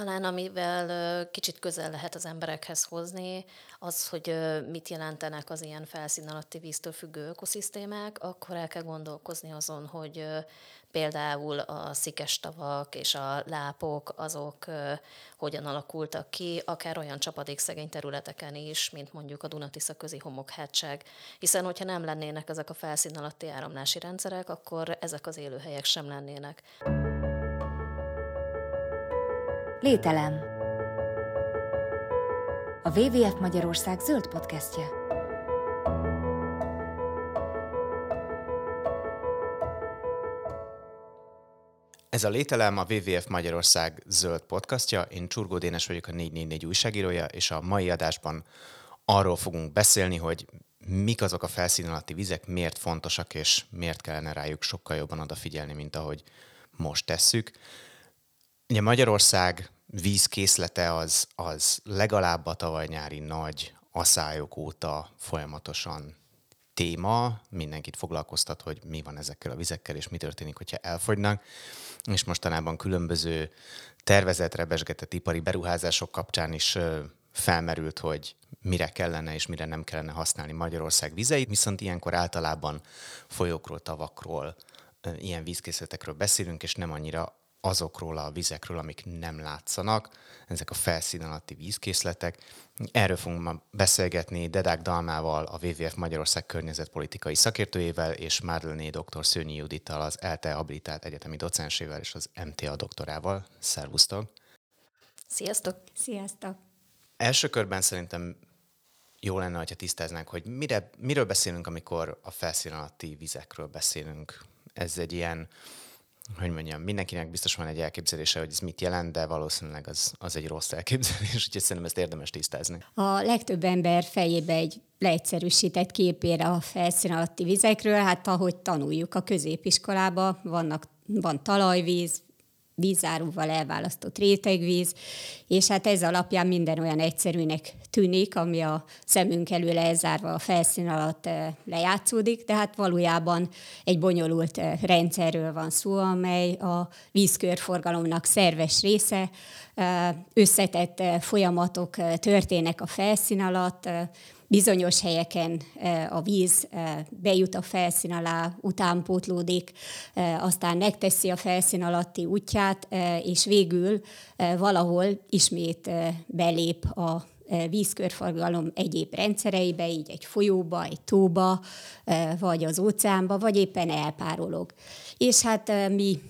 Talán amivel kicsit közel lehet az emberekhez hozni, az, hogy mit jelentenek az ilyen felszín alatti víztől függő ökoszisztémák, akkor el kell gondolkozni azon, hogy például a szikes tavak és a lápok, azok hogyan alakultak ki, akár olyan csapadékszegény területeken is, mint mondjuk a Dunatisza közi homokhátság. Hiszen, hogyha nem lennének ezek a felszín alatti áramlási rendszerek, akkor ezek az élőhelyek sem lennének. Lételem. A WWF Magyarország zöld podcastje. Ez a Lételem a WWF Magyarország zöld podcastja. Én Csurgó Dénes vagyok, a 444 újságírója, és a mai adásban arról fogunk beszélni, hogy mik azok a felszín alatti vizek, miért fontosak, és miért kellene rájuk sokkal jobban odafigyelni, mint ahogy most tesszük. Ugye Magyarország vízkészlete az, az legalább a tavaly nyári nagy aszályok óta folyamatosan téma, mindenkit foglalkoztat, hogy mi van ezekkel a vizekkel, és mi történik, hogyha elfogynak. És mostanában különböző tervezett, rebesgetett ipari beruházások kapcsán is felmerült, hogy mire kellene és mire nem kellene használni Magyarország vizeit, viszont ilyenkor általában folyókról, tavakról, ilyen vízkészletekről beszélünk, és nem annyira azokról a vizekről, amik nem látszanak, ezek a felszín alatti vízkészletek. Erről fogunk ma beszélgetni Dedák Dalmával, a WWF Magyarország környezetpolitikai szakértőjével, és Márlené dr. Szőnyi Judittal, az ELTE habilitált egyetemi docensével és az MTA doktorával. Szervusztok! Sziasztok! Sziasztok! Első körben szerintem jó lenne, ha tisztáznánk, hogy mire, miről beszélünk, amikor a felszín alatti vizekről beszélünk. Ez egy ilyen hogy mondjam, mindenkinek biztos van egy elképzelése, hogy ez mit jelent, de valószínűleg az, az egy rossz elképzelés, úgyhogy szerintem ezt érdemes tisztázni. A legtöbb ember fejébe egy leegyszerűsített képére a felszín alatti vizekről, hát ahogy tanuljuk a középiskolába, vannak, van talajvíz, vízáróval elválasztott rétegvíz, és hát ez alapján minden olyan egyszerűnek tűnik, ami a szemünk elől elzárva a felszín alatt eh, lejátszódik, de hát valójában egy bonyolult eh, rendszerről van szó, amely a vízkörforgalomnak szerves része, eh, összetett folyamatok történnek a felszín alatt, bizonyos helyeken eh, a víz eh, bejut a felszín alá, utánpótlódik, eh, aztán megteszi a felszín alatti útját, és végül valahol ismét belép a vízkörforgalom egyéb rendszereibe, így egy folyóba, egy tóba, vagy az óceánba, vagy éppen elpárolog. És hát mi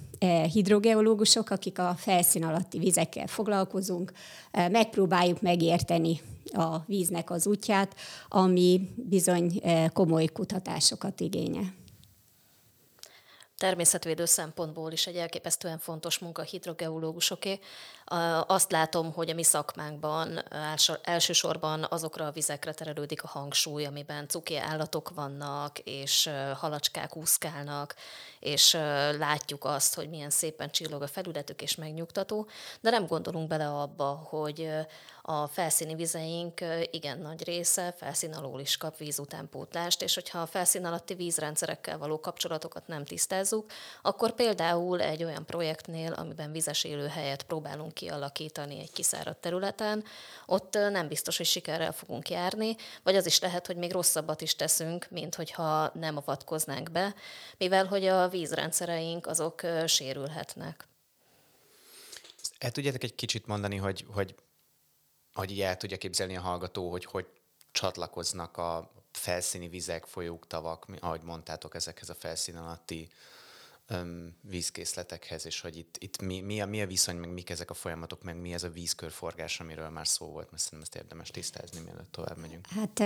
hidrogeológusok, akik a felszín alatti vizekkel foglalkozunk, megpróbáljuk megérteni a víznek az útját, ami bizony komoly kutatásokat igényel természetvédő szempontból is egy elképesztően fontos munka hidrogeológusoké. Azt látom, hogy a mi szakmánkban elsősorban azokra a vizekre terelődik a hangsúly, amiben cuki állatok vannak, és halacskák úszkálnak, és látjuk azt, hogy milyen szépen csillog a felületük, és megnyugtató, de nem gondolunk bele abba, hogy a felszíni vizeink igen nagy része felszín alól is kap víz utánpótlást, és hogyha a felszín alatti vízrendszerekkel való kapcsolatokat nem tisztázzuk, akkor például egy olyan projektnél, amiben vizes élőhelyet próbálunk kialakítani egy kiszáradt területen, ott nem biztos, hogy sikerrel fogunk járni, vagy az is lehet, hogy még rosszabbat is teszünk, mint hogyha nem avatkoznánk be, mivel hogy a vízrendszereink azok sérülhetnek. El tudjátok egy kicsit mondani, hogy, hogy hogy így el tudja képzelni a hallgató, hogy hogy csatlakoznak a felszíni vizek, folyók, tavak, ahogy mondtátok, ezekhez a felszín alatti öm, vízkészletekhez, és hogy itt, itt mi, mi, a, mi a viszony, meg mik ezek a folyamatok, meg mi ez a vízkörforgás, amiről már szó volt, mert szerintem ezt érdemes tisztázni, mielőtt tovább megyünk. Hát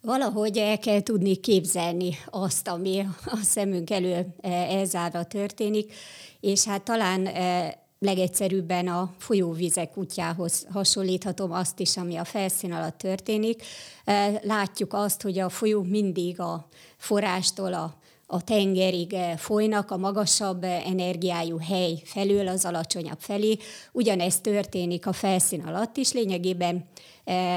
valahogy el kell tudni képzelni azt, ami a szemünk elő elzárva történik, és hát talán legegyszerűbben a folyóvizek útjához hasonlíthatom azt is, ami a felszín alatt történik. Látjuk azt, hogy a folyó mindig a forrástól a a tengerig folynak a magasabb energiájú hely felől az alacsonyabb felé. Ugyanezt történik a felszín alatt is, lényegében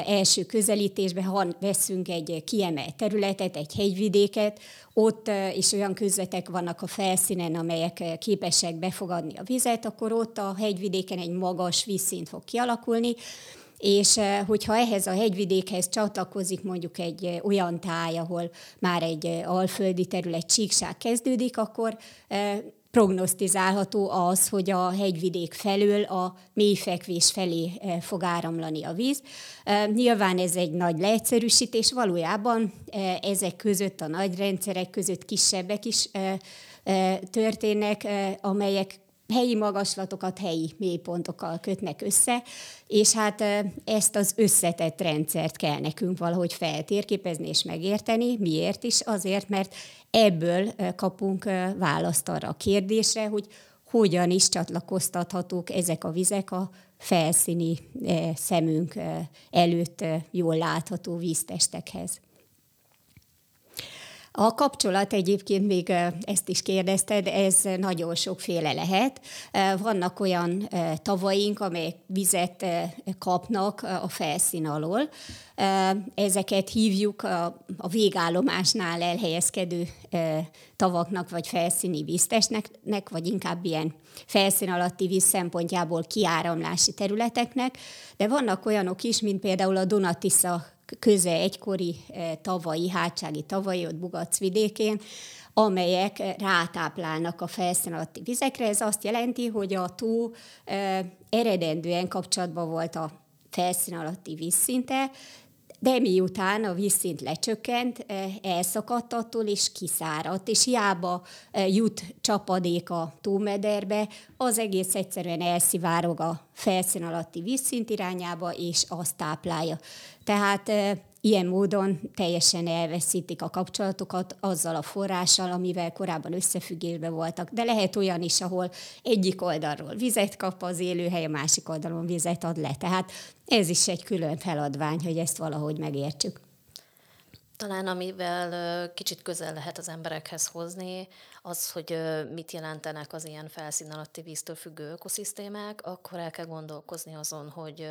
első közelítésben, ha veszünk egy kiemelt területet, egy hegyvidéket, ott is olyan közvetek vannak a felszínen, amelyek képesek befogadni a vizet, akkor ott a hegyvidéken egy magas vízszint fog kialakulni, és hogyha ehhez a hegyvidékhez csatlakozik mondjuk egy olyan táj, ahol már egy alföldi terület csíkság kezdődik, akkor prognosztizálható az, hogy a hegyvidék felől a mélyfekvés felé eh, fog áramlani a víz. Eh, nyilván ez egy nagy leegyszerűsítés, valójában eh, ezek között, a nagy rendszerek között kisebbek is történnek, amelyek helyi magaslatokat helyi mélypontokkal kötnek össze, és hát ezt az összetett rendszert kell nekünk valahogy feltérképezni és megérteni. Miért is? Azért, mert ebből kapunk választ arra a kérdésre, hogy hogyan is csatlakoztathatók ezek a vizek a felszíni szemünk előtt jól látható víztestekhez. A kapcsolat egyébként még ezt is kérdezted, ez nagyon sokféle lehet. Vannak olyan tavaink, amelyek vizet kapnak a felszín alól. Ezeket hívjuk a végállomásnál elhelyezkedő tavaknak, vagy felszíni víztestnek, vagy inkább ilyen felszín alatti víz szempontjából kiáramlási területeknek, de vannak olyanok is, mint például a Dunatisza köze egykori eh, tavai, hátsági tavai, ott Bugac vidékén, amelyek rátáplálnak a felszín alatti vizekre. Ez azt jelenti, hogy a tó eh, eredendően kapcsolatban volt a felszín alatti vízszinte, de miután a vízszint lecsökkent, eh, elszakadt attól, és kiszáradt, és hiába jut csapadék a tómederbe, az egész egyszerűen elszivárog a felszín alatti vízszint irányába, és azt táplálja. Tehát ilyen módon teljesen elveszítik a kapcsolatokat azzal a forrással, amivel korábban összefüggésben voltak. De lehet olyan is, ahol egyik oldalról vizet kap az élőhely, a másik oldalon vizet ad le. Tehát ez is egy külön feladvány, hogy ezt valahogy megértsük. Talán amivel kicsit közel lehet az emberekhez hozni, az, hogy mit jelentenek az ilyen felszín alatti víztől függő ökoszisztémák, akkor el kell gondolkozni azon, hogy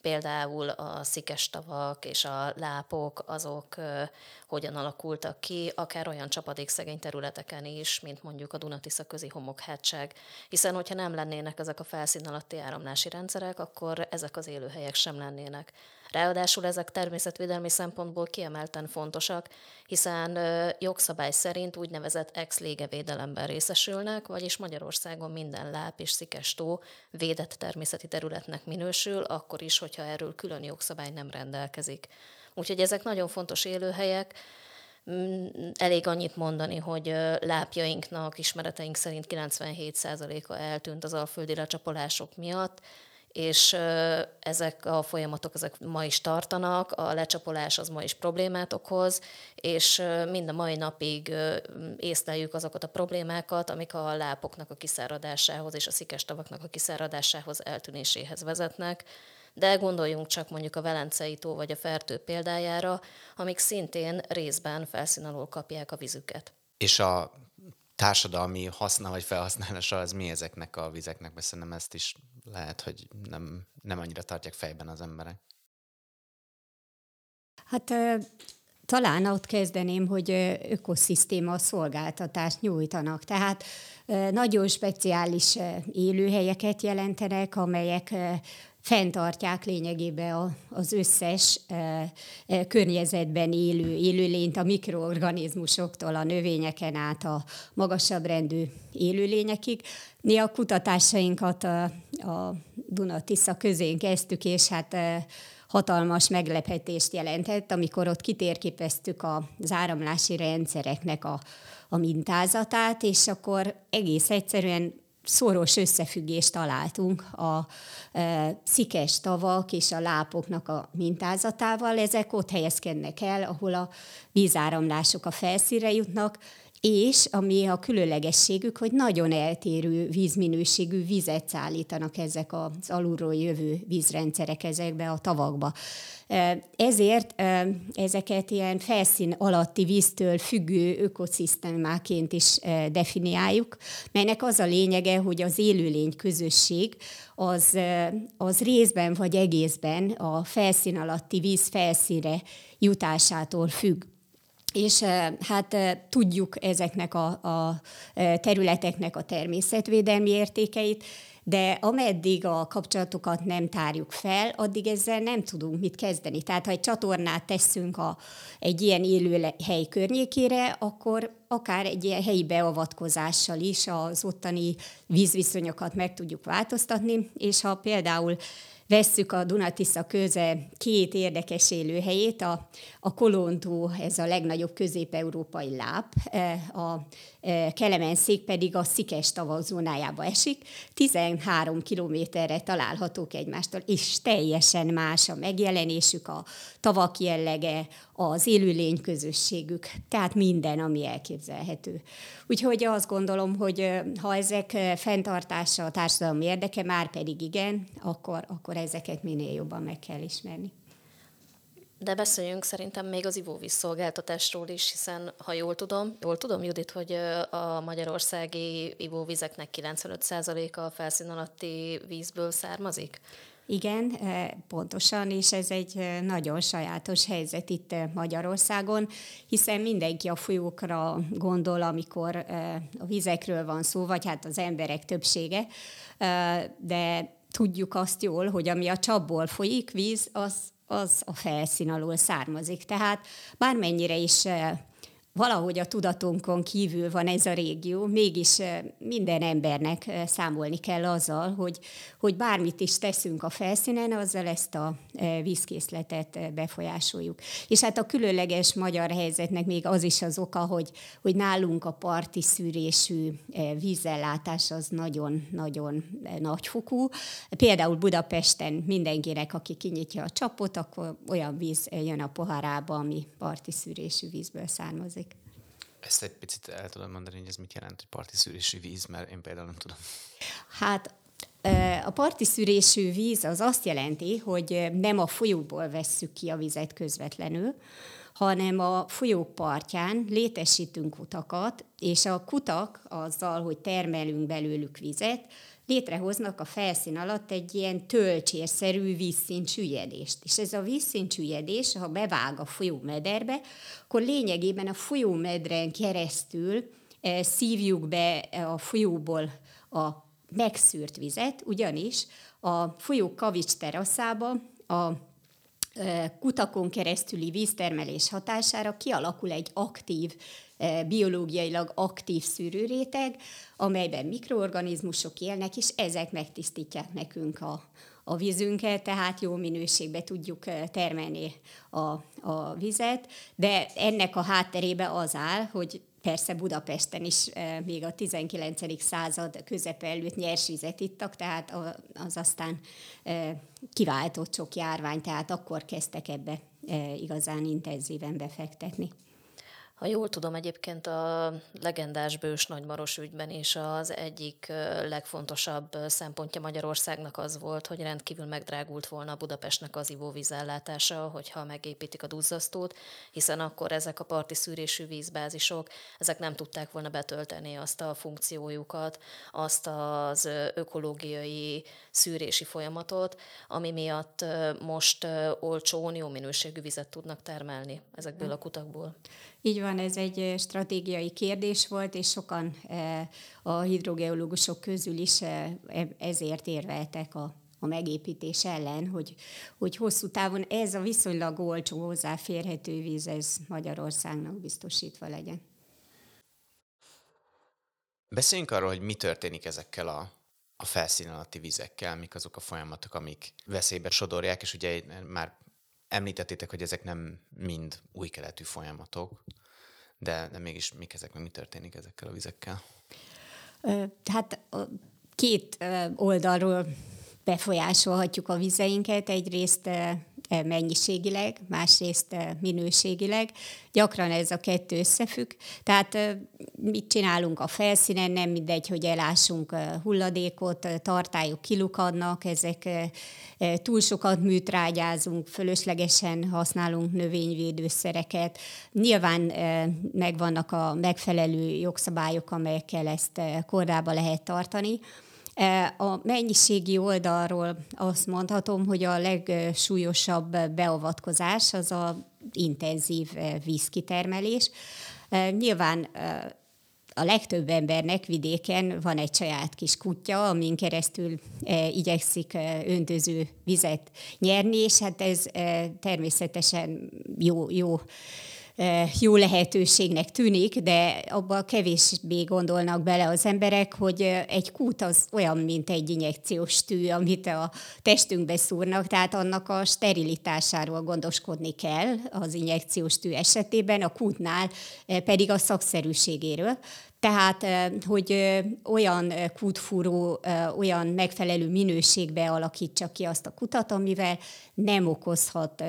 például a szikes tavak és a lápok, azok hogyan alakultak ki, akár olyan csapadékszegény területeken is, mint mondjuk a Dunatisza közi homokhátság. Hiszen, hogyha nem lennének ezek a felszín alatti áramlási rendszerek, akkor ezek az élőhelyek sem lennének. Ráadásul ezek természetvédelmi szempontból kiemelten fontosak, hiszen jogszabály szerint úgynevezett ex lége védelemben részesülnek, vagyis Magyarországon minden láp és szikes tó védett természeti területnek minősül, akkor is, hogyha erről külön jogszabály nem rendelkezik. Úgyhogy ezek nagyon fontos élőhelyek, mm, Elég annyit mondani, hogy lápjainknak ismereteink szerint 97%-a eltűnt az alföldi lecsapolások miatt, és ezek a folyamatok ezek ma is tartanak, a lecsapolás az ma is problémát okoz, és mind a mai napig észleljük azokat a problémákat, amik a lápoknak a kiszáradásához és a szikes tavaknak a kiszáradásához, eltűnéséhez vezetnek. De gondoljunk csak mondjuk a Velencei tó vagy a Fertő példájára, amik szintén részben felszín kapják a vizüket. És a társadalmi haszna vagy felhasználása az mi ezeknek a vizeknek, mert szerintem ezt is lehet, hogy nem, nem annyira tartják fejben az emberek. Hát talán ott kezdeném, hogy ökoszisztéma szolgáltatást nyújtanak. Tehát nagyon speciális élőhelyeket jelentenek, amelyek fenntartják lényegében az összes környezetben élő élőlényt, a mikroorganizmusoktól, a növényeken át a magasabb rendű élőlényekig. Mi a kutatásainkat a, a Duna-Tisza közén kezdtük, és hát hatalmas meglepetést jelentett, amikor ott kitérképeztük az áramlási rendszereknek a, a mintázatát, és akkor egész egyszerűen szoros összefüggést találtunk a e, szikes tavak és a lápoknak a mintázatával. Ezek ott helyezkednek el, ahol a vízáramlások a felszínre jutnak, és ami a különlegességük, hogy nagyon eltérő vízminőségű vizet szállítanak ezek az alulról jövő vízrendszerek ezekbe a tavakba. Ezért ezeket ilyen felszín alatti víztől függő ökoszisztémáként is definiáljuk, melynek az a lényege, hogy az élőlény közösség az, az részben vagy egészben a felszín alatti víz felszínre jutásától függ és hát tudjuk ezeknek a, a területeknek a természetvédelmi értékeit, de ameddig a kapcsolatokat nem tárjuk fel, addig ezzel nem tudunk mit kezdeni. Tehát ha egy csatornát teszünk a, egy ilyen élőhely környékére, akkor akár egy ilyen helyi beavatkozással is az ottani vízviszonyokat meg tudjuk változtatni, és ha például vesszük a Dunatisza köze két érdekes élőhelyét, a, a Kolontó, ez a legnagyobb közép-európai láp, e, a Kelemenszék pedig a Szikes tavak zónájába esik, 13 kilométerre találhatók egymástól, és teljesen más a megjelenésük, a tavak jellege, az élőlény közösségük, tehát minden, ami elképzelhető. Úgyhogy azt gondolom, hogy ha ezek fenntartása a társadalom érdeke, már pedig igen, akkor, akkor ezeket minél jobban meg kell ismerni. De beszéljünk szerintem még az ivóvízszolgáltatásról is, hiszen ha jól tudom, jól tudom, Judit, hogy a magyarországi ivóvizeknek 95%-a a felszín alatti vízből származik? Igen, pontosan, és ez egy nagyon sajátos helyzet itt Magyarországon, hiszen mindenki a folyókra gondol, amikor a vizekről van szó, vagy hát az emberek többsége, de tudjuk azt jól, hogy ami a csapból folyik víz, az, az a felszín alól származik. Tehát bármennyire is valahogy a tudatunkon kívül van ez a régió, mégis minden embernek számolni kell azzal, hogy, hogy bármit is teszünk a felszínen, azzal ezt a vízkészletet befolyásoljuk. És hát a különleges magyar helyzetnek még az is az oka, hogy, hogy nálunk a parti szűrésű vízellátás az nagyon-nagyon nagyfokú. Például Budapesten mindenkinek, aki kinyitja a csapot, akkor olyan víz jön a poharába, ami parti szűrésű vízből származik. Ezt egy picit el tudom mondani, hogy ez mit jelent, hogy parti szűrésű víz, mert én például nem tudom. Hát a parti szűrésű víz az azt jelenti, hogy nem a folyóból vesszük ki a vizet közvetlenül, hanem a folyók partján létesítünk kutakat, és a kutak azzal, hogy termelünk belőlük vizet, létrehoznak a felszín alatt egy ilyen tölcsérszerű vízszintsüllyedést. És ez a vízszintsüllyedés, ha bevág a folyómederbe, akkor lényegében a folyómedren keresztül eh, szívjuk be a folyóból a megszűrt vizet, ugyanis a folyó kavics teraszába a eh, kutakon keresztüli víztermelés hatására kialakul egy aktív biológiailag aktív szűrőréteg, amelyben mikroorganizmusok élnek, és ezek megtisztítják nekünk a, a vízünket, tehát jó minőségbe tudjuk termelni a, a vizet, de ennek a hátterébe az áll, hogy persze Budapesten is e, még a 19. század közepe előtt nyersvizet ittak, tehát az aztán kiváltott sok járvány, tehát akkor kezdtek ebbe igazán intenzíven befektetni. Ha jól tudom, egyébként a legendás Bős Nagymaros ügyben is az egyik legfontosabb szempontja Magyarországnak az volt, hogy rendkívül megdrágult volna Budapestnek az ivóvízellátása, hogyha megépítik a duzzasztót, hiszen akkor ezek a parti szűrésű vízbázisok, ezek nem tudták volna betölteni azt a funkciójukat, azt az ökológiai szűrési folyamatot, ami miatt most olcsó, jó minőségű vizet tudnak termelni ezekből a kutakból. Így van, ez egy stratégiai kérdés volt, és sokan a hidrogeológusok közül is e, ezért érveltek a, a megépítés ellen, hogy, hogy hosszú távon ez a viszonylag olcsó hozzáférhető víz, ez Magyarországnak biztosítva legyen. Beszéljünk arról, hogy mi történik ezekkel a, a felszín alatti vizekkel, mik azok a folyamatok, amik veszélybe sodorják, és ugye már említettétek, hogy ezek nem mind új keletű folyamatok, de, de mégis mik ezek, mi történik ezekkel a vizekkel? Hát két oldalról befolyásolhatjuk a vizeinket. Egyrészt mennyiségileg, másrészt minőségileg. Gyakran ez a kettő összefügg. Tehát mit csinálunk a felszínen, nem mindegy, hogy elásunk hulladékot, tartályok kilukadnak, ezek túl sokat műtrágyázunk, fölöslegesen használunk növényvédőszereket. Nyilván megvannak a megfelelő jogszabályok, amelyekkel ezt kordába lehet tartani, a mennyiségi oldalról azt mondhatom, hogy a legsúlyosabb beavatkozás az a intenzív vízkitermelés. Nyilván a legtöbb embernek vidéken van egy saját kis kutya, amin keresztül igyekszik öntöző vizet nyerni, és hát ez természetesen jó, jó jó lehetőségnek tűnik, de abba kevésbé gondolnak bele az emberek, hogy egy kút az olyan, mint egy injekciós tű, amit a testünkbe szúrnak, tehát annak a sterilitásáról gondoskodni kell az injekciós tű esetében, a kútnál pedig a szakszerűségéről. Tehát, hogy olyan kútfúró, olyan megfelelő minőségbe alakítsa ki azt a kutat, amivel nem okozhat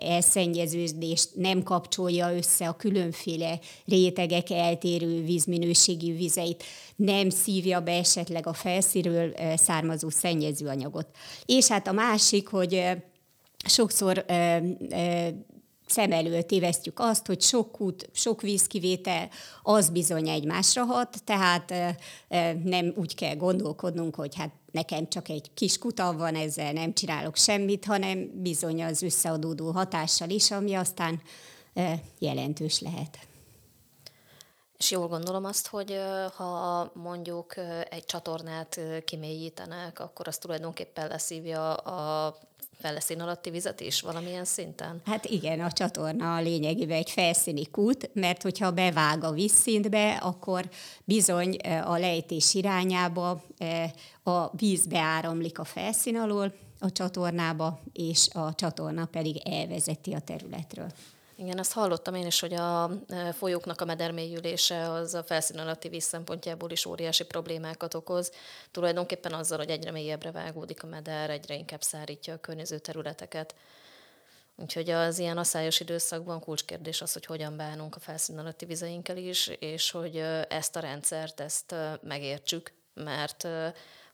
elszennyeződést, nem kapcsolja össze a különféle rétegek eltérő vízminőségi vizeit, nem szívja be esetleg a felszínről származó szennyezőanyagot. És hát a másik, hogy sokszor szem előtt tévesztjük azt, hogy sok út, sok vízkivétel, az bizony egymásra hat, tehát nem úgy kell gondolkodnunk, hogy hát nekem csak egy kis kutam van, ezzel nem csinálok semmit, hanem bizony az összeadódó hatással is, ami aztán jelentős lehet. És jól gondolom azt, hogy ha mondjuk egy csatornát kimélyítenek, akkor az tulajdonképpen leszívja a felszín alatti vizet is valamilyen szinten? Hát igen, a csatorna lényegében egy felszíni kút, mert hogyha bevág a vízszintbe, akkor bizony a lejtés irányába a víz beáramlik a felszín alól a csatornába, és a csatorna pedig elvezeti a területről. Igen, azt hallottam én is, hogy a e, folyóknak a medermélyülése az a felszín alatti víz szempontjából is óriási problémákat okoz. Tulajdonképpen azzal, hogy egyre mélyebbre vágódik a meder, egyre inkább szárítja a környező területeket. Úgyhogy az ilyen asszályos időszakban kulcskérdés az, hogy hogyan bánunk a felszín alatti vizeinkkel is, és hogy ezt a rendszert, ezt megértsük, mert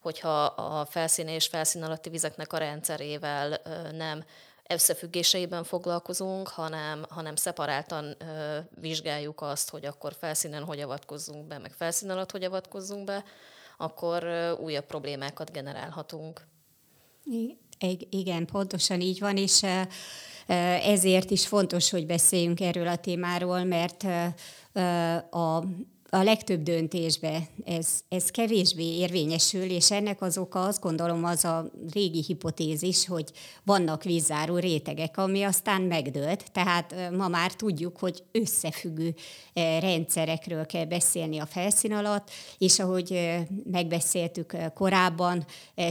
hogyha a felszín és felszín alatti vizeknek a rendszerével nem összefüggéseiben foglalkozunk, hanem, hanem szeparáltan ö, vizsgáljuk azt, hogy akkor felszínen hogy avatkozzunk be, meg felszín alatt hogy avatkozzunk be, akkor ö, újabb problémákat generálhatunk. Igen, pontosan így van, és ezért is fontos, hogy beszéljünk erről a témáról, mert a a legtöbb döntésbe ez, ez kevésbé érvényesül, és ennek az oka azt gondolom az a régi hipotézis, hogy vannak vízzáró rétegek, ami aztán megdőlt. Tehát ma már tudjuk, hogy összefüggő rendszerekről kell beszélni a felszín alatt, és ahogy megbeszéltük korábban,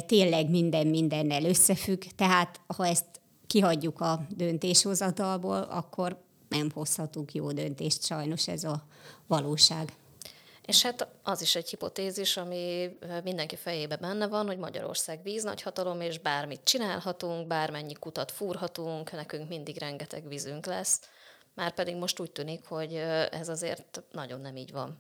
tényleg minden mindennel összefügg, tehát ha ezt kihagyjuk a döntéshozatalból, akkor nem hozhatunk jó döntést, sajnos ez a valóság. És hát az is egy hipotézis, ami mindenki fejébe benne van, hogy Magyarország víznagyhatalom, és bármit csinálhatunk, bármennyi kutat fúrhatunk, nekünk mindig rengeteg vízünk lesz. Már pedig most úgy tűnik, hogy ez azért nagyon nem így van.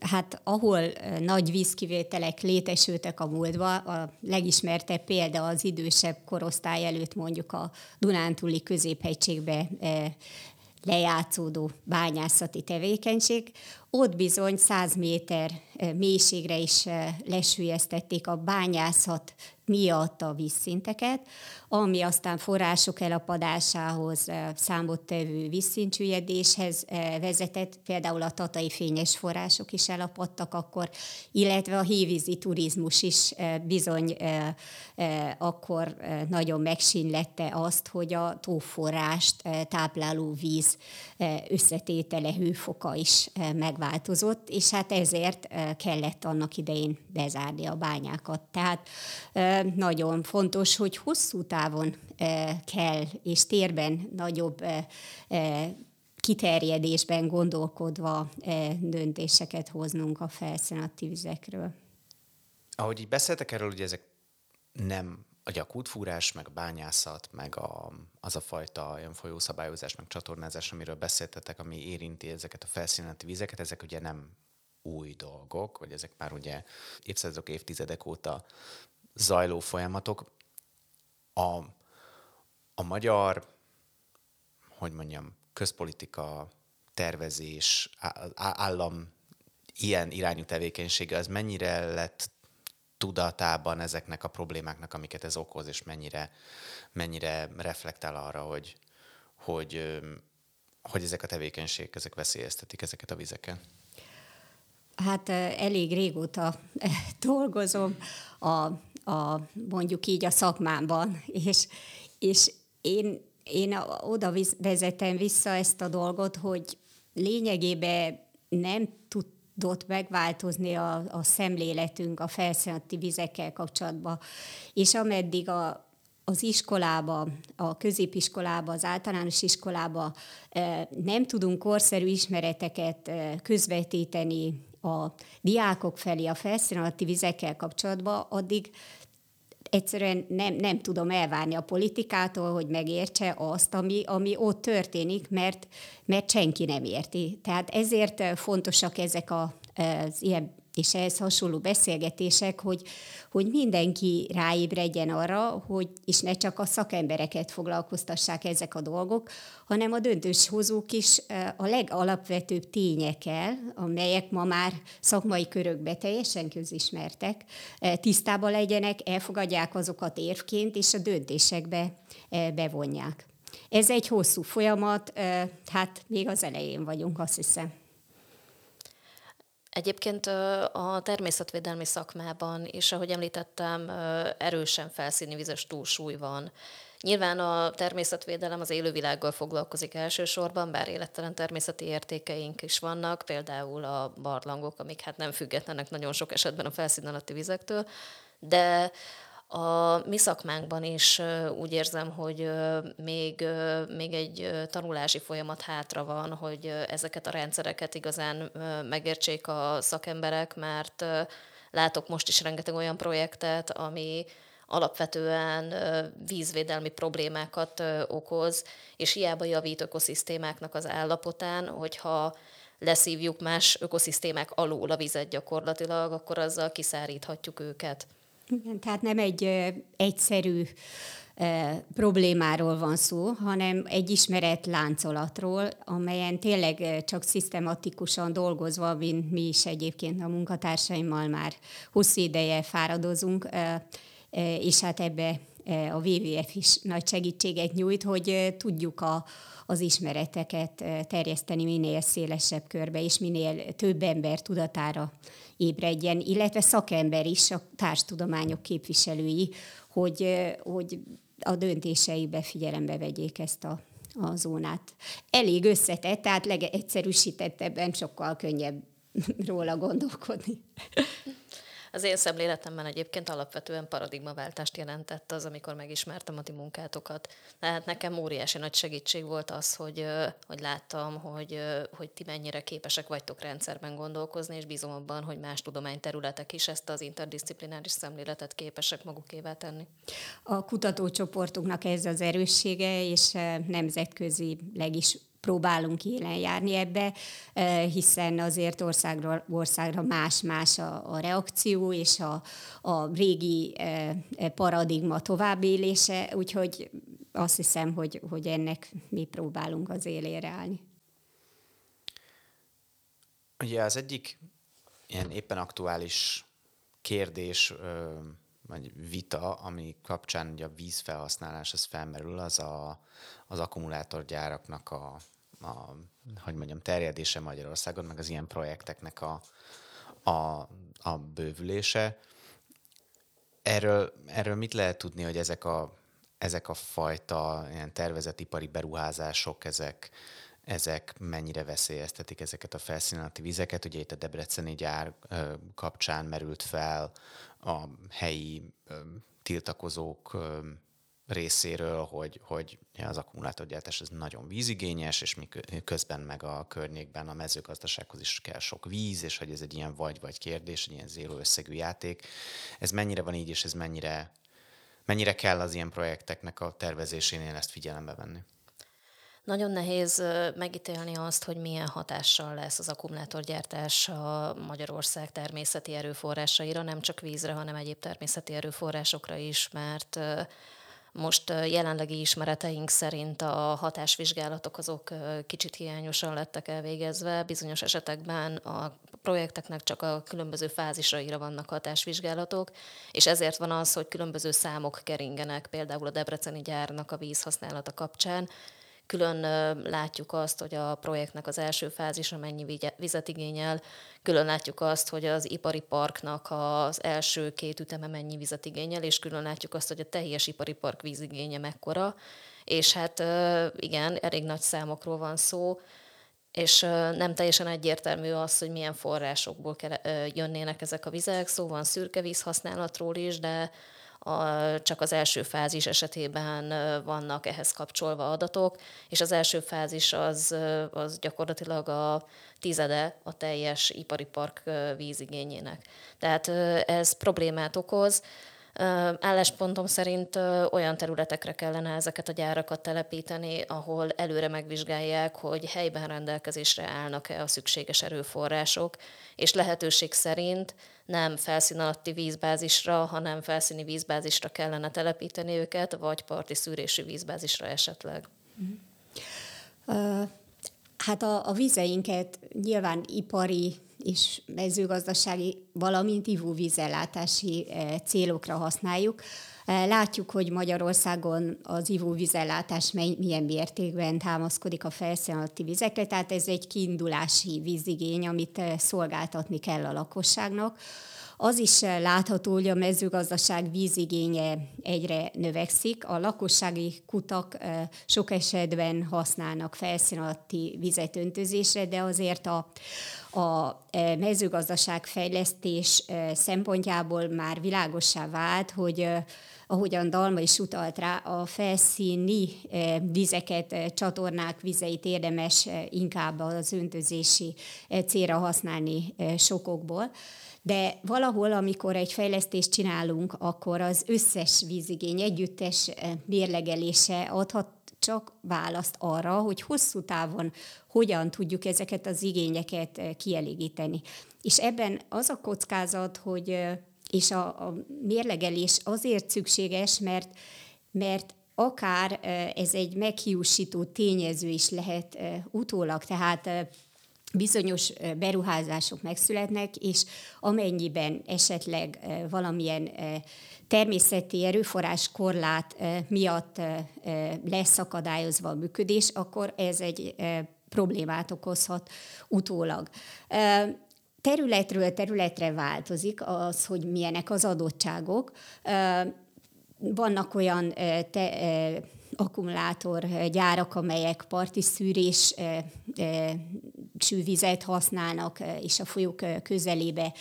Hát ahol nagy vízkivételek létesültek a múltban, a legismertebb példa az idősebb korosztály előtt mondjuk a Dunántúli középhegységbe lejátszódó bányászati tevékenység, ott bizony 100 méter mélységre is lesülyeztették a bányászat miatt a vízszinteket, ami aztán források elapadásához, számottevő vízszintcsüllyedéshez vezetett, például a tatai fényes források is elapadtak akkor, illetve a hévízi turizmus is bizony akkor nagyon megsínlette azt, hogy a tóforrást tápláló víz összetétele, hőfoka is megváltozott, és hát ezért kellett annak idején bezárni a bányákat. Tehát nagyon fontos, hogy hosszú távon kell, és térben nagyobb kiterjedésben gondolkodva döntéseket hoznunk a felszínalatti vizekről. Ahogy így beszéltek erről, ugye ezek nem a gyakútfúrás, meg a bányászat, meg a, az a fajta olyan folyószabályozás, meg csatornázás, amiről beszéltetek, ami érinti ezeket a felszíneti vizeket, ezek ugye nem új dolgok, vagy ezek már ugye évszázadok, évtizedek óta zajló folyamatok. A, a magyar, hogy mondjam, közpolitika, tervezés, állam ilyen irányú tevékenysége, az mennyire lett tudatában ezeknek a problémáknak, amiket ez okoz, és mennyire, mennyire reflektál arra, hogy, hogy, hogy ezek a tevékenységek, ezek veszélyeztetik ezeket a vizeket? Hát elég régóta dolgozom a, a mondjuk így a szakmámban, és, és én, én oda vezetem vissza ezt a dolgot, hogy lényegében nem tud tudott megváltozni a, a szemléletünk a felszínati vizekkel kapcsolatban. És ameddig a, az iskolába, a középiskolába, az általános iskolába nem tudunk korszerű ismereteket közvetíteni a diákok felé a felszínalatti vizekkel kapcsolatban, addig egyszerűen nem, nem tudom elvárni a politikától, hogy megértse azt, ami, ami ott történik, mert, mert senki nem érti. Tehát ezért fontosak ezek a, az ilyen és ehhez hasonló beszélgetések, hogy, hogy mindenki ráébredjen arra, hogy és ne csak a szakembereket foglalkoztassák ezek a dolgok, hanem a döntéshozók is a legalapvetőbb tényekkel, amelyek ma már szakmai körökbe teljesen közismertek, tisztában legyenek, elfogadják azokat érvként, és a döntésekbe bevonják. Ez egy hosszú folyamat, hát még az elején vagyunk, azt hiszem. Egyébként a természetvédelmi szakmában is, ahogy említettem, erősen felszíni vizes túlsúly van. Nyilván a természetvédelem az élővilággal foglalkozik elsősorban, bár élettelen természeti értékeink is vannak, például a barlangok, amik hát nem függetlenek nagyon sok esetben a felszín alatti vizektől, de a mi szakmánkban is úgy érzem, hogy még, még egy tanulási folyamat hátra van, hogy ezeket a rendszereket igazán megértsék a szakemberek, mert látok most is rengeteg olyan projektet, ami alapvetően vízvédelmi problémákat okoz, és hiába javít ökoszisztémáknak az állapotán, hogyha leszívjuk más ökoszisztémák alól a vizet gyakorlatilag, akkor azzal kiszáríthatjuk őket. Igen, tehát nem egy egyszerű problémáról van szó, hanem egy ismeret láncolatról, amelyen tényleg csak szisztematikusan dolgozva, mint mi is egyébként a munkatársaimmal már hosszú ideje fáradozunk, és hát ebbe a WWF is nagy segítséget nyújt, hogy tudjuk a, az ismereteket terjeszteni minél szélesebb körbe, és minél több ember tudatára ébredjen, illetve szakember is, a társtudományok képviselői, hogy, hogy a döntéseibe figyelembe vegyék ezt a, a zónát. Elég összetett, tehát legegyszerűsítettebben sokkal könnyebb róla gondolkodni. Az én szemléletemben egyébként alapvetően paradigmaváltást jelentett az, amikor megismertem a ti munkátokat. Tehát nekem óriási nagy segítség volt az, hogy, hogy láttam, hogy, hogy ti mennyire képesek vagytok rendszerben gondolkozni, és bízom abban, hogy más tudományterületek is ezt az interdisziplináris szemléletet képesek magukévá tenni. A kutatócsoportunknak ez az erőssége, és nemzetközileg is próbálunk élen járni ebbe, hiszen azért országra, országra más-más a, a reakció és a, a régi paradigma továbbélése, úgyhogy azt hiszem, hogy, hogy ennek mi próbálunk az élére állni. Ugye az egyik ilyen éppen aktuális kérdés, vagy vita, ami kapcsán ugye a vízfelhasználás az felmerül, az a, az akkumulátorgyáraknak a, a, hogy mondjam, terjedése Magyarországon, meg az ilyen projekteknek a, a, a bővülése. Erről, erről mit lehet tudni, hogy ezek a, ezek a fajta ilyen tervezetipari beruházások, ezek, ezek mennyire veszélyeztetik ezeket a felszínalatti vizeket. Ugye itt a Debreceni gyár kapcsán merült fel a helyi tiltakozók részéről, hogy, hogy az akkumulátorgyártás ez nagyon vízigényes, és közben meg a környékben a mezőgazdasághoz is kell sok víz, és hogy ez egy ilyen vagy-vagy kérdés, egy ilyen zéró összegű játék. Ez mennyire van így, és ez mennyire, Mennyire kell az ilyen projekteknek a tervezésénél ezt figyelembe venni? Nagyon nehéz megítélni azt, hogy milyen hatással lesz az akkumulátorgyártás a Magyarország természeti erőforrásaira, nem csak vízre, hanem egyéb természeti erőforrásokra is, mert most jelenlegi ismereteink szerint a hatásvizsgálatok azok kicsit hiányosan lettek elvégezve. Bizonyos esetekben a projekteknek csak a különböző fázisraira vannak hatásvizsgálatok, és ezért van az, hogy különböző számok keringenek, például a Debreceni gyárnak a vízhasználata kapcsán, Külön látjuk azt, hogy a projektnek az első fázisa mennyi vizet igényel, külön látjuk azt, hogy az ipari parknak az első két üteme mennyi vizet igényel, és külön látjuk azt, hogy a teljes ipari park vízigénye mekkora, és hát igen, elég nagy számokról van szó, és nem teljesen egyértelmű az, hogy milyen forrásokból jönnének ezek a vizek, szó van szürke vízhasználatról is, de a, csak az első fázis esetében vannak ehhez kapcsolva adatok, és az első fázis az, az gyakorlatilag a tizede a teljes ipari park vízigényének. Tehát ez problémát okoz. Álláspontom szerint olyan területekre kellene ezeket a gyárakat telepíteni, ahol előre megvizsgálják, hogy helyben rendelkezésre állnak-e a szükséges erőforrások, és lehetőség szerint nem felszín alatti vízbázisra, hanem felszíni vízbázisra kellene telepíteni őket, vagy parti szűrésű vízbázisra esetleg. Hát a, a vizeinket nyilván ipari és mezőgazdasági, valamint ivóvízellátási célokra használjuk. Látjuk, hogy Magyarországon az ivóvízellátás milyen mértékben támaszkodik a felszín alatti vizekre, tehát ez egy kiindulási vízigény, amit szolgáltatni kell a lakosságnak. Az is látható, hogy a mezőgazdaság vízigénye egyre növekszik. A lakossági kutak sok esetben használnak felszín alatti vizet öntözésre, de azért a, a mezőgazdaság fejlesztés szempontjából már világossá vált, hogy ahogyan Dalma is utalt rá, a felszíni vizeket, csatornák vizeit érdemes inkább az öntözési célra használni sokokból de valahol, amikor egy fejlesztést csinálunk, akkor az összes vízigény együttes eh, mérlegelése adhat csak választ arra, hogy hosszú távon hogyan tudjuk ezeket az igényeket eh, kielégíteni. És ebben az a kockázat, hogy eh, és a, a mérlegelés azért szükséges, mert, mert akár ez egy meghiúsító tényező is lehet utólag, tehát bizonyos beruházások megszületnek, és amennyiben esetleg valamilyen természeti erőforrás korlát miatt lesz akadályozva a működés, akkor ez egy problémát okozhat utólag. Területről területre változik az, hogy milyenek az adottságok. Vannak olyan te, akkumulátorgyárak, amelyek parti szűrés vizet használnak, és a folyók közelébe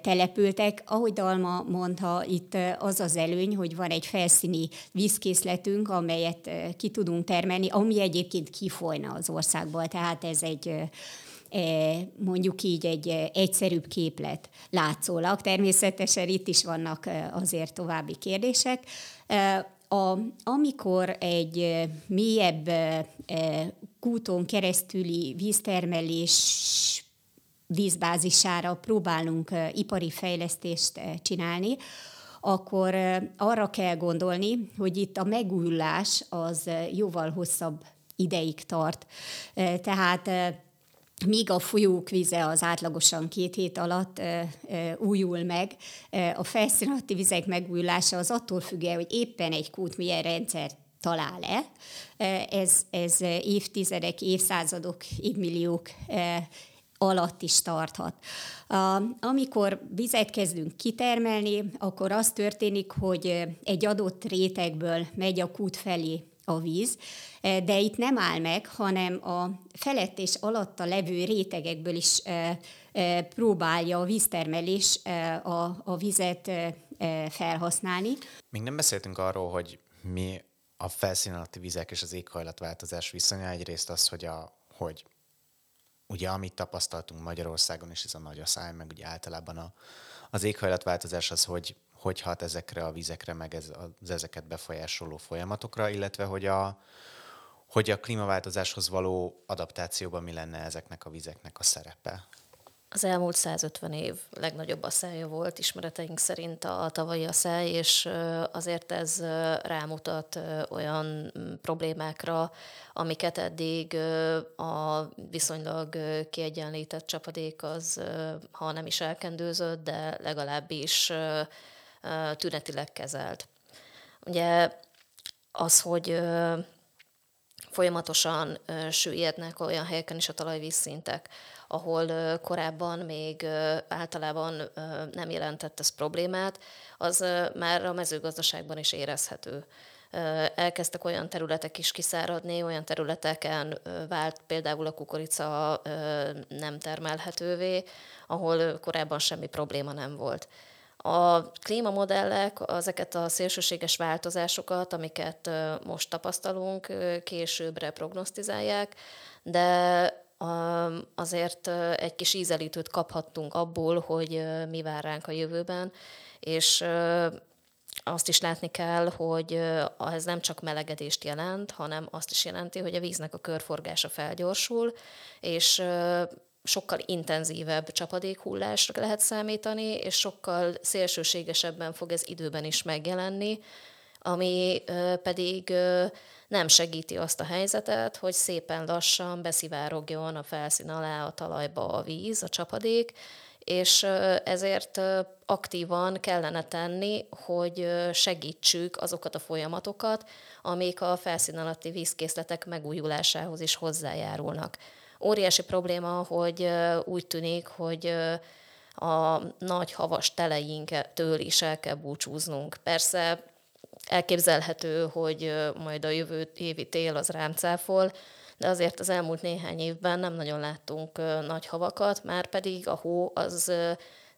települtek. Ahogy Dalma mondta, itt az az előny, hogy van egy felszíni vízkészletünk, amelyet ki tudunk termelni, ami egyébként kifolyna az országból, tehát ez egy mondjuk így egy egyszerűbb képlet látszólag. Természetesen itt is vannak azért további kérdések. A, amikor egy mélyebb kúton keresztüli víztermelés vízbázisára próbálunk ipari fejlesztést csinálni, akkor arra kell gondolni, hogy itt a megújulás az jóval hosszabb ideig tart. Tehát míg a folyók vize az átlagosan két hét alatt e, e, újul meg, a felszínalatti vizek megújulása az attól függ hogy éppen egy kút milyen rendszer talál-e. Ez, ez évtizedek, évszázadok, évmilliók alatt is tarthat. Amikor vizet kezdünk kitermelni, akkor az történik, hogy egy adott rétegből megy a kút felé a víz, e, de itt nem áll meg, hanem a felett és alatta levő rétegekből is e, e, próbálja a víztermelés a, a vizet felhasználni. Még nem beszéltünk arról, hogy mi a felszín alatti vizek és az éghajlatváltozás viszonya. Egyrészt az, hogy, a, hogy ugye amit tapasztaltunk Magyarországon, és ez a nagy asszály, meg ugye általában a, az éghajlatváltozás az, hogy hogy hat ezekre a vizekre, meg ez, az ezeket befolyásoló folyamatokra, illetve hogy a, hogy a klímaváltozáshoz való adaptációban mi lenne ezeknek a vizeknek a szerepe? Az elmúlt 150 év legnagyobb asszája volt ismereteink szerint a tavalyi asszály, és azért ez rámutat olyan problémákra, amiket eddig a viszonylag kiegyenlített csapadék az, ha nem is elkendőzött, de legalábbis tünetileg kezelt. Ugye az, hogy folyamatosan süllyednek olyan helyeken is a talajvízszintek, ahol korábban még általában nem jelentett ez problémát, az már a mezőgazdaságban is érezhető. Elkezdtek olyan területek is kiszáradni, olyan területeken vált például a kukorica nem termelhetővé, ahol korábban semmi probléma nem volt. A klímamodellek ezeket a szélsőséges változásokat, amiket most tapasztalunk, későbbre prognosztizálják, de azért egy kis ízelítőt kaphattunk abból, hogy mi vár ránk a jövőben, és azt is látni kell, hogy ez nem csak melegedést jelent, hanem azt is jelenti, hogy a víznek a körforgása felgyorsul, és sokkal intenzívebb csapadékhullásra lehet számítani, és sokkal szélsőségesebben fog ez időben is megjelenni, ami pedig nem segíti azt a helyzetet, hogy szépen lassan beszivárogjon a felszín alá a talajba a víz, a csapadék, és ezért aktívan kellene tenni, hogy segítsük azokat a folyamatokat, amik a felszín alatti vízkészletek megújulásához is hozzájárulnak. Óriási probléma, hogy úgy tűnik, hogy a nagy havas teleinktől is el kell búcsúznunk. Persze elképzelhető, hogy majd a jövő évi tél az rám cáfol, de azért az elmúlt néhány évben nem nagyon láttunk nagy havakat, már pedig a hó az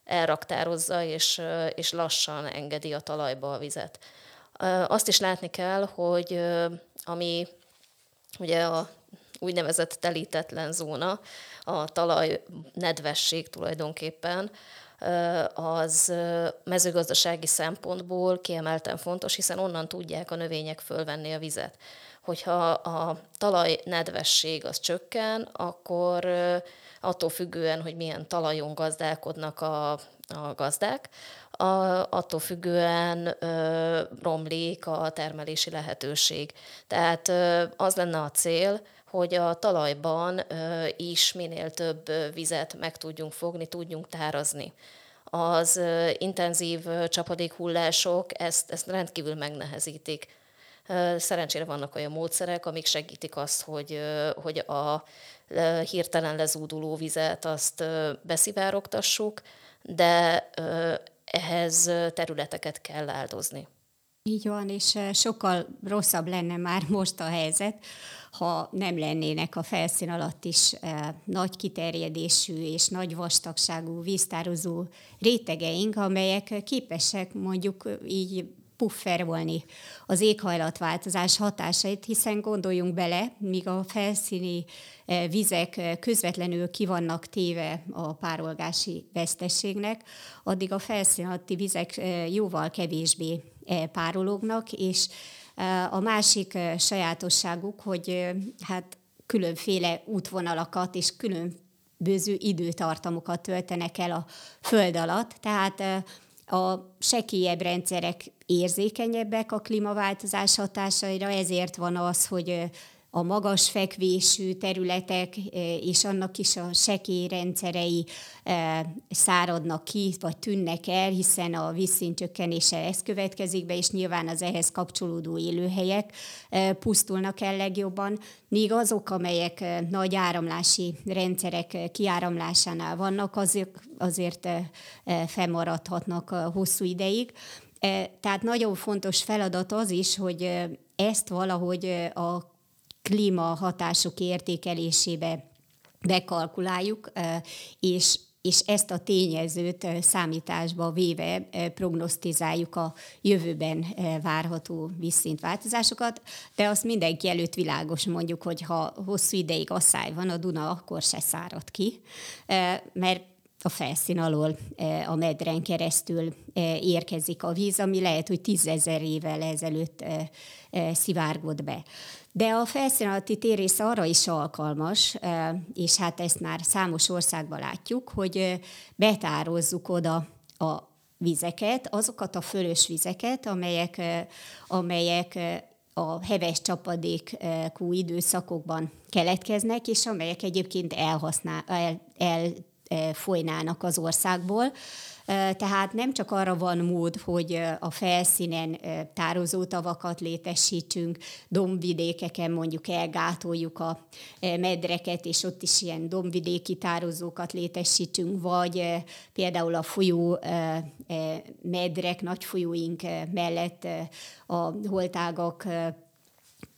elraktározza és, és lassan engedi a talajba a vizet. Azt is látni kell, hogy ami ugye a úgynevezett telítetlen zóna, a talaj nedvesség tulajdonképpen, az mezőgazdasági szempontból kiemelten fontos, hiszen onnan tudják a növények fölvenni a vizet. Hogyha a talaj nedvesség az csökken, akkor attól függően, hogy milyen talajon gazdálkodnak a, a gazdák, a, attól függően ö, romlik a termelési lehetőség. Tehát ö, az lenne a cél, hogy a talajban is minél több vizet meg tudjunk fogni, tudjunk tárazni. Az intenzív csapadékhullások ezt, ezt rendkívül megnehezítik. Szerencsére vannak olyan módszerek, amik segítik azt, hogy, hogy a hirtelen lezúduló vizet azt beszivárogtassuk, de ehhez területeket kell áldozni. Így van, és sokkal rosszabb lenne már most a helyzet, ha nem lennének a felszín alatt is nagy kiterjedésű és nagy vastagságú víztározó rétegeink, amelyek képesek mondjuk így pufferolni az éghajlatváltozás hatásait, hiszen gondoljunk bele, míg a felszíni vizek közvetlenül kivannak téve a párolgási vesztességnek, addig a felszín alatti vizek jóval kevésbé párolognak, és a másik sajátosságuk, hogy hát különféle útvonalakat és különböző időtartamokat töltenek el a föld alatt, tehát a sekélyebb rendszerek érzékenyebbek a klímaváltozás hatásaira, ezért van az, hogy a magas fekvésű területek és annak is a sekély rendszerei száradnak ki, vagy tűnnek el, hiszen a vízszint csökkenése ez következik be, és nyilván az ehhez kapcsolódó élőhelyek pusztulnak el legjobban, míg azok, amelyek nagy áramlási rendszerek kiáramlásánál vannak, azért, azért fennmaradhatnak hosszú ideig. Tehát nagyon fontos feladat az is, hogy ezt valahogy a klímahatások értékelésébe bekalkuláljuk, és és ezt a tényezőt számításba véve prognosztizáljuk a jövőben várható vízszintváltozásokat, de azt mindenki előtt világos mondjuk, hogy ha hosszú ideig asszály van a Duna, akkor se szárad ki, mert a felszín alól a medren keresztül érkezik a víz, ami lehet, hogy tízezer évvel ezelőtt szivárgott be. De a felszín alatti térész arra is alkalmas, és hát ezt már számos országban látjuk, hogy betározzuk oda a vizeket, azokat a fölös vizeket, amelyek, amelyek a heves csapadékú időszakokban keletkeznek, és amelyek egyébként elhasznál, el, el folynának az országból. Tehát nem csak arra van mód, hogy a felszínen tározótavakat létesítsünk, dombvidékeken mondjuk elgátoljuk a medreket, és ott is ilyen dombvidéki tározókat létesítünk, vagy például a folyó medrek, nagy folyóink mellett a holtágak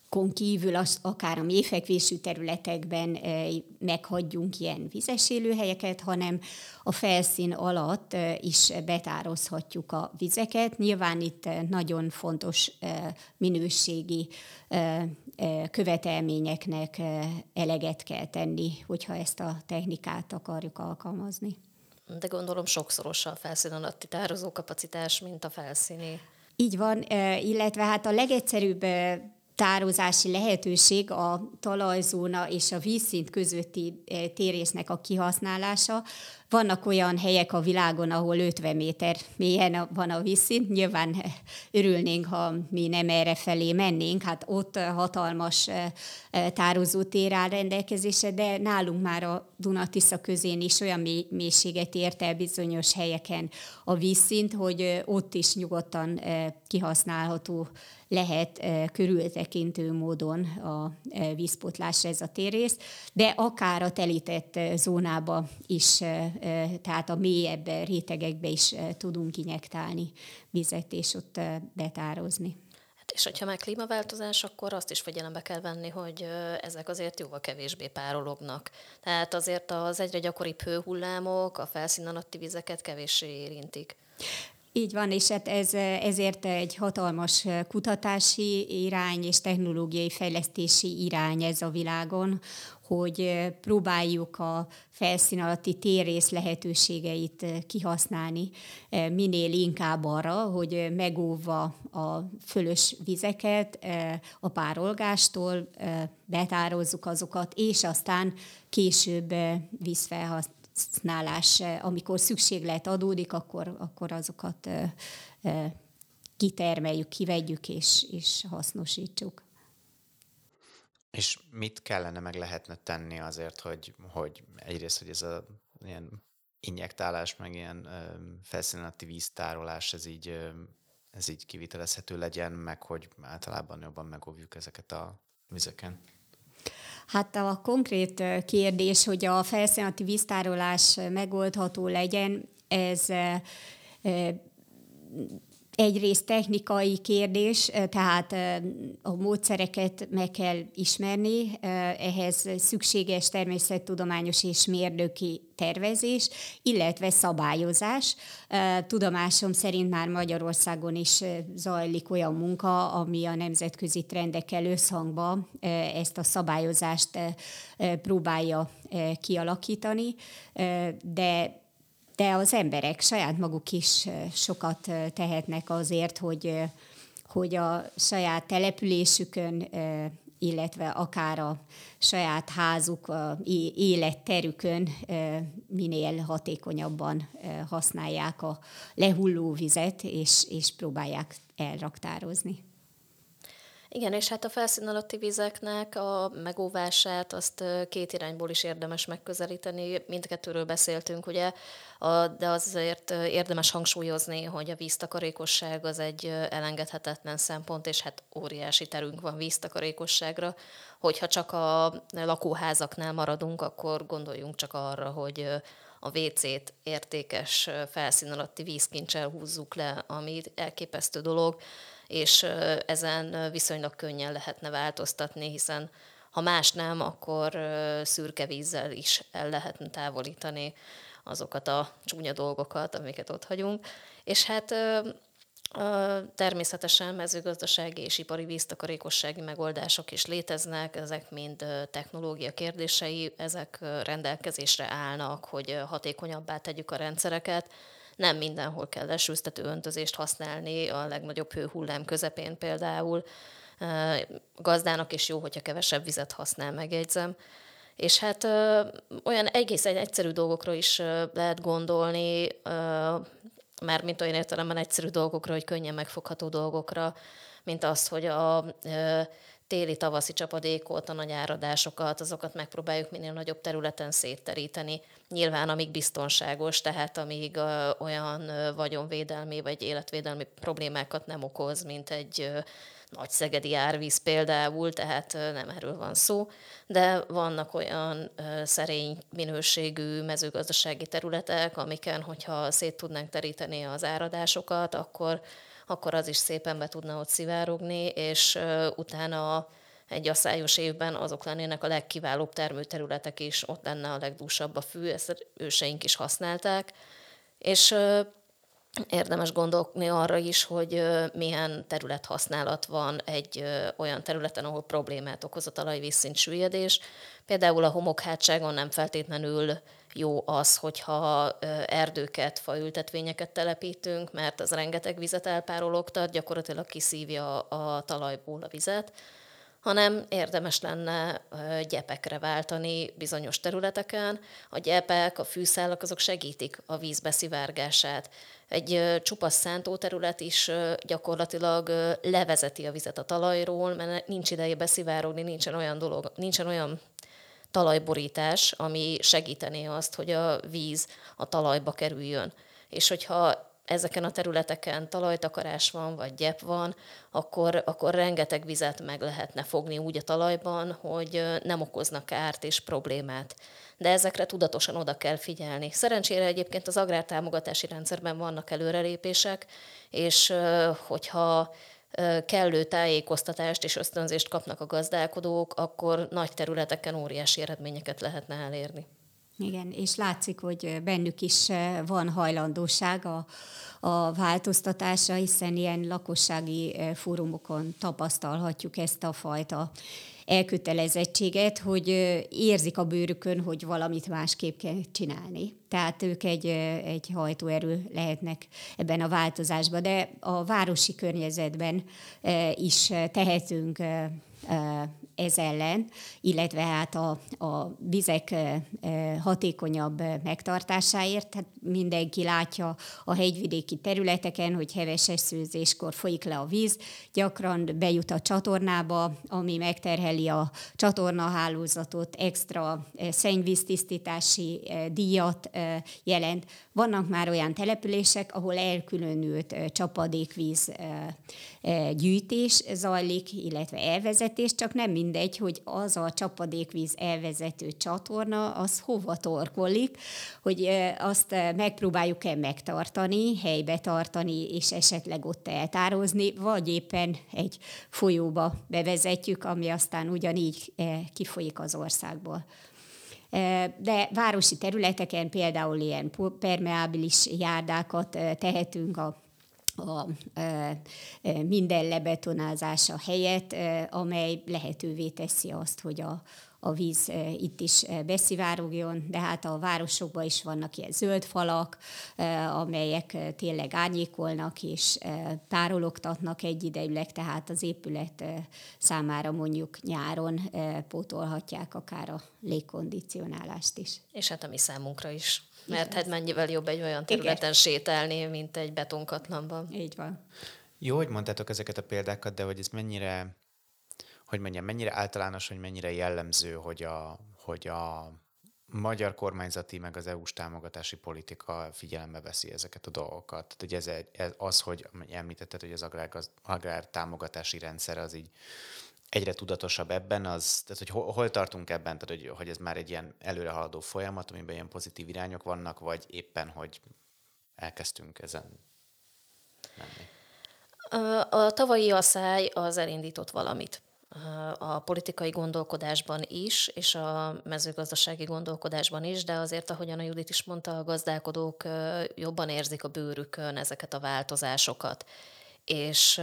kon kívül az, akár a mélyfekvésű területekben e, meghagyjunk ilyen vizes élőhelyeket, hanem a felszín alatt e, is betározhatjuk a vizeket. Nyilván itt e, nagyon fontos minőségi követelményeknek eleget kell tenni, hogyha ezt a technikát akarjuk alkalmazni. De gondolom sokszoros a felszín alatti tározókapacitás, mint a felszíni. Így van, illetve hát a legegyszerűbb tározási lehetőség a talajzóna és a vízszint közötti eh, térésznek a kihasználása. Vannak olyan helyek a világon, ahol 50 méter mélyen van a vízszint. Nyilván eh, örülnénk, ha mi nem erre felé mennénk. Hát ott eh, hatalmas tározótér áll rendelkezésre, de nálunk már a Dunatisza közén is olyan mélységet ért el bizonyos helyeken a vízszint, hogy ott is nyugodtan kihasználható lehet körültekintő módon a vízpotlásra ez a térész, de akár a telített zónába is, tehát a mélyebb rétegekbe is tudunk injektálni vizet, és ott betározni. Hát és hogyha már klímaváltozás, akkor azt is figyelembe kell venni, hogy ezek azért jóval kevésbé párolognak. Tehát azért az egyre gyakoribb hőhullámok a felszín alatti vizeket kevéssé érintik. Így van, és hát ez, ezért egy hatalmas kutatási irány és technológiai fejlesztési irány ez a világon, hogy próbáljuk a felszín alatti térrész lehetőségeit kihasználni minél inkább arra, hogy megóvva a fölös vizeket a párolgástól, betározzuk azokat, és aztán később vízfelhasználásra felhasználás, amikor szükséglet adódik, akkor, akkor azokat kitermeljük, kivegyük és, és hasznosítsuk. És mit kellene meg lehetne tenni azért, hogy, hogy egyrészt, hogy ez a ilyen injektálás, meg ilyen felszínalatti víztárolás, ez így, ez így kivitelezhető legyen, meg hogy általában jobban megóvjuk ezeket a vizeken? Hát a konkrét kérdés, hogy a felszínati víztárolás megoldható legyen, ez egyrészt technikai kérdés, tehát a módszereket meg kell ismerni, ehhez szükséges természettudományos és mérnöki tervezés, illetve szabályozás. Tudomásom szerint már Magyarországon is zajlik olyan munka, ami a nemzetközi trendekkel összhangba ezt a szabályozást próbálja kialakítani, de de az emberek saját maguk is sokat tehetnek azért, hogy, hogy a saját településükön, illetve akár a saját házuk, a életterükön minél hatékonyabban használják a lehulló vizet, és, és próbálják elraktározni. Igen, és hát a felszín alatti vizeknek a megóvását azt két irányból is érdemes megközelíteni. Mindkettőről beszéltünk, ugye, de azért érdemes hangsúlyozni, hogy a víztakarékosság az egy elengedhetetlen szempont, és hát óriási terünk van víztakarékosságra. Hogyha csak a lakóházaknál maradunk, akkor gondoljunk csak arra, hogy a WC-t értékes felszín alatti vízkincsel húzzuk le, ami elképesztő dolog és ezen viszonylag könnyen lehetne változtatni, hiszen ha más nem, akkor szürke vízzel is el lehetne távolítani azokat a csúnya dolgokat, amiket ott hagyunk. És hát Természetesen mezőgazdasági és ipari víztakarékossági megoldások is léteznek, ezek mind technológia kérdései, ezek rendelkezésre állnak, hogy hatékonyabbá tegyük a rendszereket. Nem mindenhol kell lesőztető öntözést használni, a legnagyobb hőhullám közepén például. Gazdának is jó, hogyha kevesebb vizet használ, megjegyzem. És hát ö, olyan egész egy egyszerű dolgokra is ö, lehet gondolni, ö, már mint olyan értelemben egyszerű dolgokra, hogy könnyen megfogható dolgokra, mint az, hogy a ö, téli, tavaszi csapadékot, a nagy áradásokat, azokat megpróbáljuk minél nagyobb területen szétteríteni. Nyilván, amíg biztonságos, tehát amíg ö, olyan ö, vagyonvédelmi vagy életvédelmi problémákat nem okoz, mint egy ö, nagy szegedi árvíz például, tehát nem erről van szó, de vannak olyan szerény minőségű mezőgazdasági területek, amiken, hogyha szét tudnánk teríteni az áradásokat, akkor, akkor az is szépen be tudna ott szivárogni, és utána egy asszályos évben azok lennének a legkiválóbb termőterületek is, ott lenne a legdúsabb a fű, ezt őseink is használták, és érdemes gondolni arra is, hogy milyen területhasználat van egy olyan területen, ahol problémát okoz a talajvízszint süllyedés. Például a homokhátságon nem feltétlenül jó az, hogyha erdőket, faültetvényeket telepítünk, mert az rengeteg vizet elpárologtat, gyakorlatilag kiszívja a talajból a vizet hanem érdemes lenne gyepekre váltani bizonyos területeken. A gyepek, a fűszálak azok segítik a víz beszivárgását. Egy csupasz szántóterület is gyakorlatilag levezeti a vizet a talajról, mert nincs ideje beszivárogni, nincsen olyan dolog, nincsen olyan talajborítás, ami segítené azt, hogy a víz a talajba kerüljön. És hogyha ezeken a területeken talajtakarás van, vagy gyep van, akkor, akkor rengeteg vizet meg lehetne fogni úgy a talajban, hogy nem okoznak kárt és problémát. De ezekre tudatosan oda kell figyelni. Szerencsére egyébként az agrártámogatási rendszerben vannak előrelépések, és hogyha kellő tájékoztatást és ösztönzést kapnak a gazdálkodók, akkor nagy területeken óriási eredményeket lehetne elérni. Igen, és látszik, hogy bennük is van hajlandóság a, a változtatásra, hiszen ilyen lakossági fórumokon tapasztalhatjuk ezt a fajta elkötelezettséget, hogy érzik a bőrükön, hogy valamit másképp kell csinálni. Tehát ők egy, egy hajtóerő lehetnek ebben a változásban, de a városi környezetben is tehetünk ez ellen, illetve hát a, a vizek hatékonyabb megtartásáért. Tehát mindenki látja a hegyvidéki területeken, hogy heves esőzéskor folyik le a víz, gyakran bejut a csatornába, ami megterheli a csatornahálózatot, extra szennyvíztisztítási díjat jelent. Vannak már olyan települések, ahol elkülönült csapadékvíz gyűjtés zajlik, illetve elvezetés, csak nem mindegy, hogy az a csapadékvíz elvezető csatorna, az hova torkolik, hogy azt megpróbáljuk-e megtartani, helybe tartani, és esetleg ott eltározni, vagy éppen egy folyóba bevezetjük, ami aztán ugyanígy kifolyik az országból. De városi területeken például ilyen permeábilis járdákat tehetünk a a minden lebetonázása helyett, amely lehetővé teszi azt, hogy a, a víz itt is beszivárogjon, de hát a városokban is vannak ilyen zöld falak, amelyek tényleg árnyékolnak és tárologtatnak egyidejűleg, tehát az épület számára mondjuk nyáron pótolhatják akár a légkondicionálást is. És hát a mi számunkra is. Mert hát mennyivel jobb egy olyan területen Igen. sétálni, mint egy betonkatlanban. Így van. Jó, hogy mondtátok ezeket a példákat, de hogy ez mennyire hogy mondjam, mennyire általános, hogy mennyire jellemző, hogy a, hogy a magyar kormányzati meg az EU-s támogatási politika figyelembe veszi ezeket a dolgokat. Tehát ugye ez, egy, ez az, hogy említetted, hogy az agrár, agrár támogatási rendszer az így egyre tudatosabb ebben, az, tehát hogy hol, hol tartunk ebben, tehát hogy, hogy ez már egy ilyen előrehaladó folyamat, amiben ilyen pozitív irányok vannak, vagy éppen, hogy elkezdtünk ezen menni? A tavalyi asszály az elindított valamit a politikai gondolkodásban is, és a mezőgazdasági gondolkodásban is, de azért, ahogyan a Judit is mondta, a gazdálkodók jobban érzik a bőrükön ezeket a változásokat. és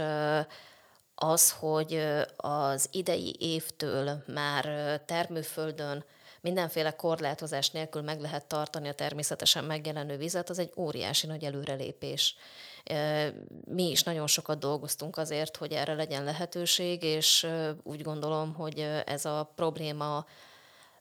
az, hogy az idei évtől már termőföldön mindenféle korlátozás nélkül meg lehet tartani a természetesen megjelenő vizet, az egy óriási nagy előrelépés. Mi is nagyon sokat dolgoztunk azért, hogy erre legyen lehetőség, és úgy gondolom, hogy ez a probléma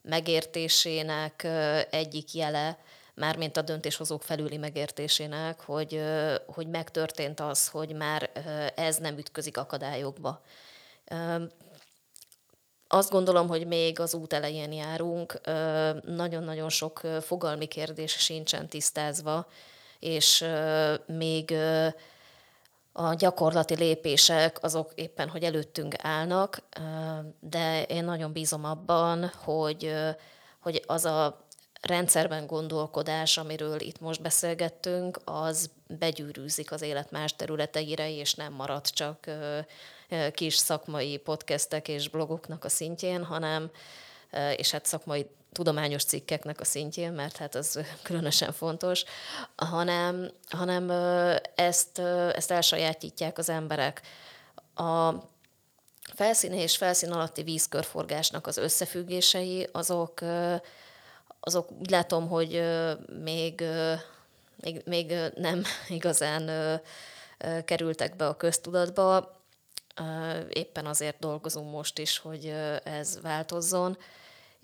megértésének egyik jele, mármint a döntéshozók felüli megértésének, hogy, hogy megtörtént az, hogy már ez nem ütközik akadályokba. Azt gondolom, hogy még az út elején járunk, nagyon-nagyon sok fogalmi kérdés sincsen tisztázva, és még a gyakorlati lépések azok éppen, hogy előttünk állnak, de én nagyon bízom abban, hogy, hogy az a rendszerben gondolkodás, amiről itt most beszélgettünk, az begyűrűzik az élet más területeire, és nem marad csak kis szakmai podcastek és blogoknak a szintjén, hanem, és hát szakmai tudományos cikkeknek a szintjén, mert hát az különösen fontos, hanem, hanem ezt, ezt elsajátítják az emberek. A felszín és felszín alatti vízkörforgásnak az összefüggései, azok, azok úgy látom, hogy még, még, még nem igazán kerültek be a köztudatba. Éppen azért dolgozunk most is, hogy ez változzon,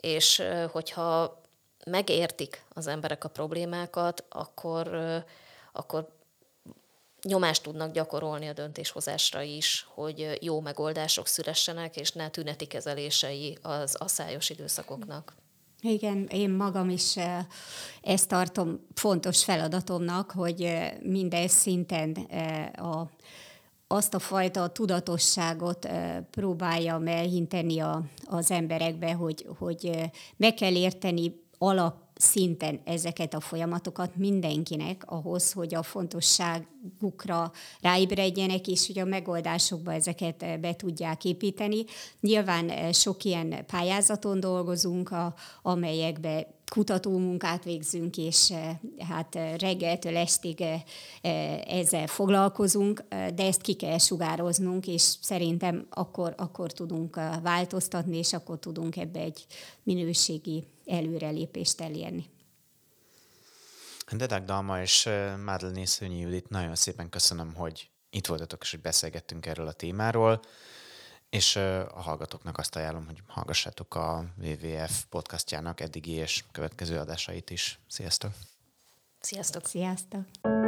és hogyha megértik az emberek a problémákat, akkor, akkor nyomást tudnak gyakorolni a döntéshozásra is, hogy jó megoldások szülessenek, és ne tüneti kezelései az asszályos időszakoknak. Igen, én magam is ezt tartom fontos feladatomnak, hogy minden szinten a, azt a fajta tudatosságot próbáljam elhinteni a, az emberekbe, hogy, hogy meg kell érteni alap szinten ezeket a folyamatokat mindenkinek ahhoz, hogy a fontosságukra ráébredjenek, és hogy a megoldásokba ezeket be tudják építeni. Nyilván sok ilyen pályázaton dolgozunk, a, amelyekbe kutatómunkát végzünk, és eh, hát reggeltől estig ezzel foglalkozunk, de ezt ki kell sugároznunk, és szerintem akkor, akkor tudunk változtatni, és akkor tudunk ebbe egy minőségi előrelépést elérni. Dedek Dalma és Madeleine Szőnyi Judit, nagyon szépen köszönöm, hogy itt voltatok, és hogy beszélgettünk erről a témáról, és a hallgatóknak azt ajánlom, hogy hallgassátok a WWF podcastjának eddigi és következő adásait is. Sziasztok! Sziasztok! Sziasztok!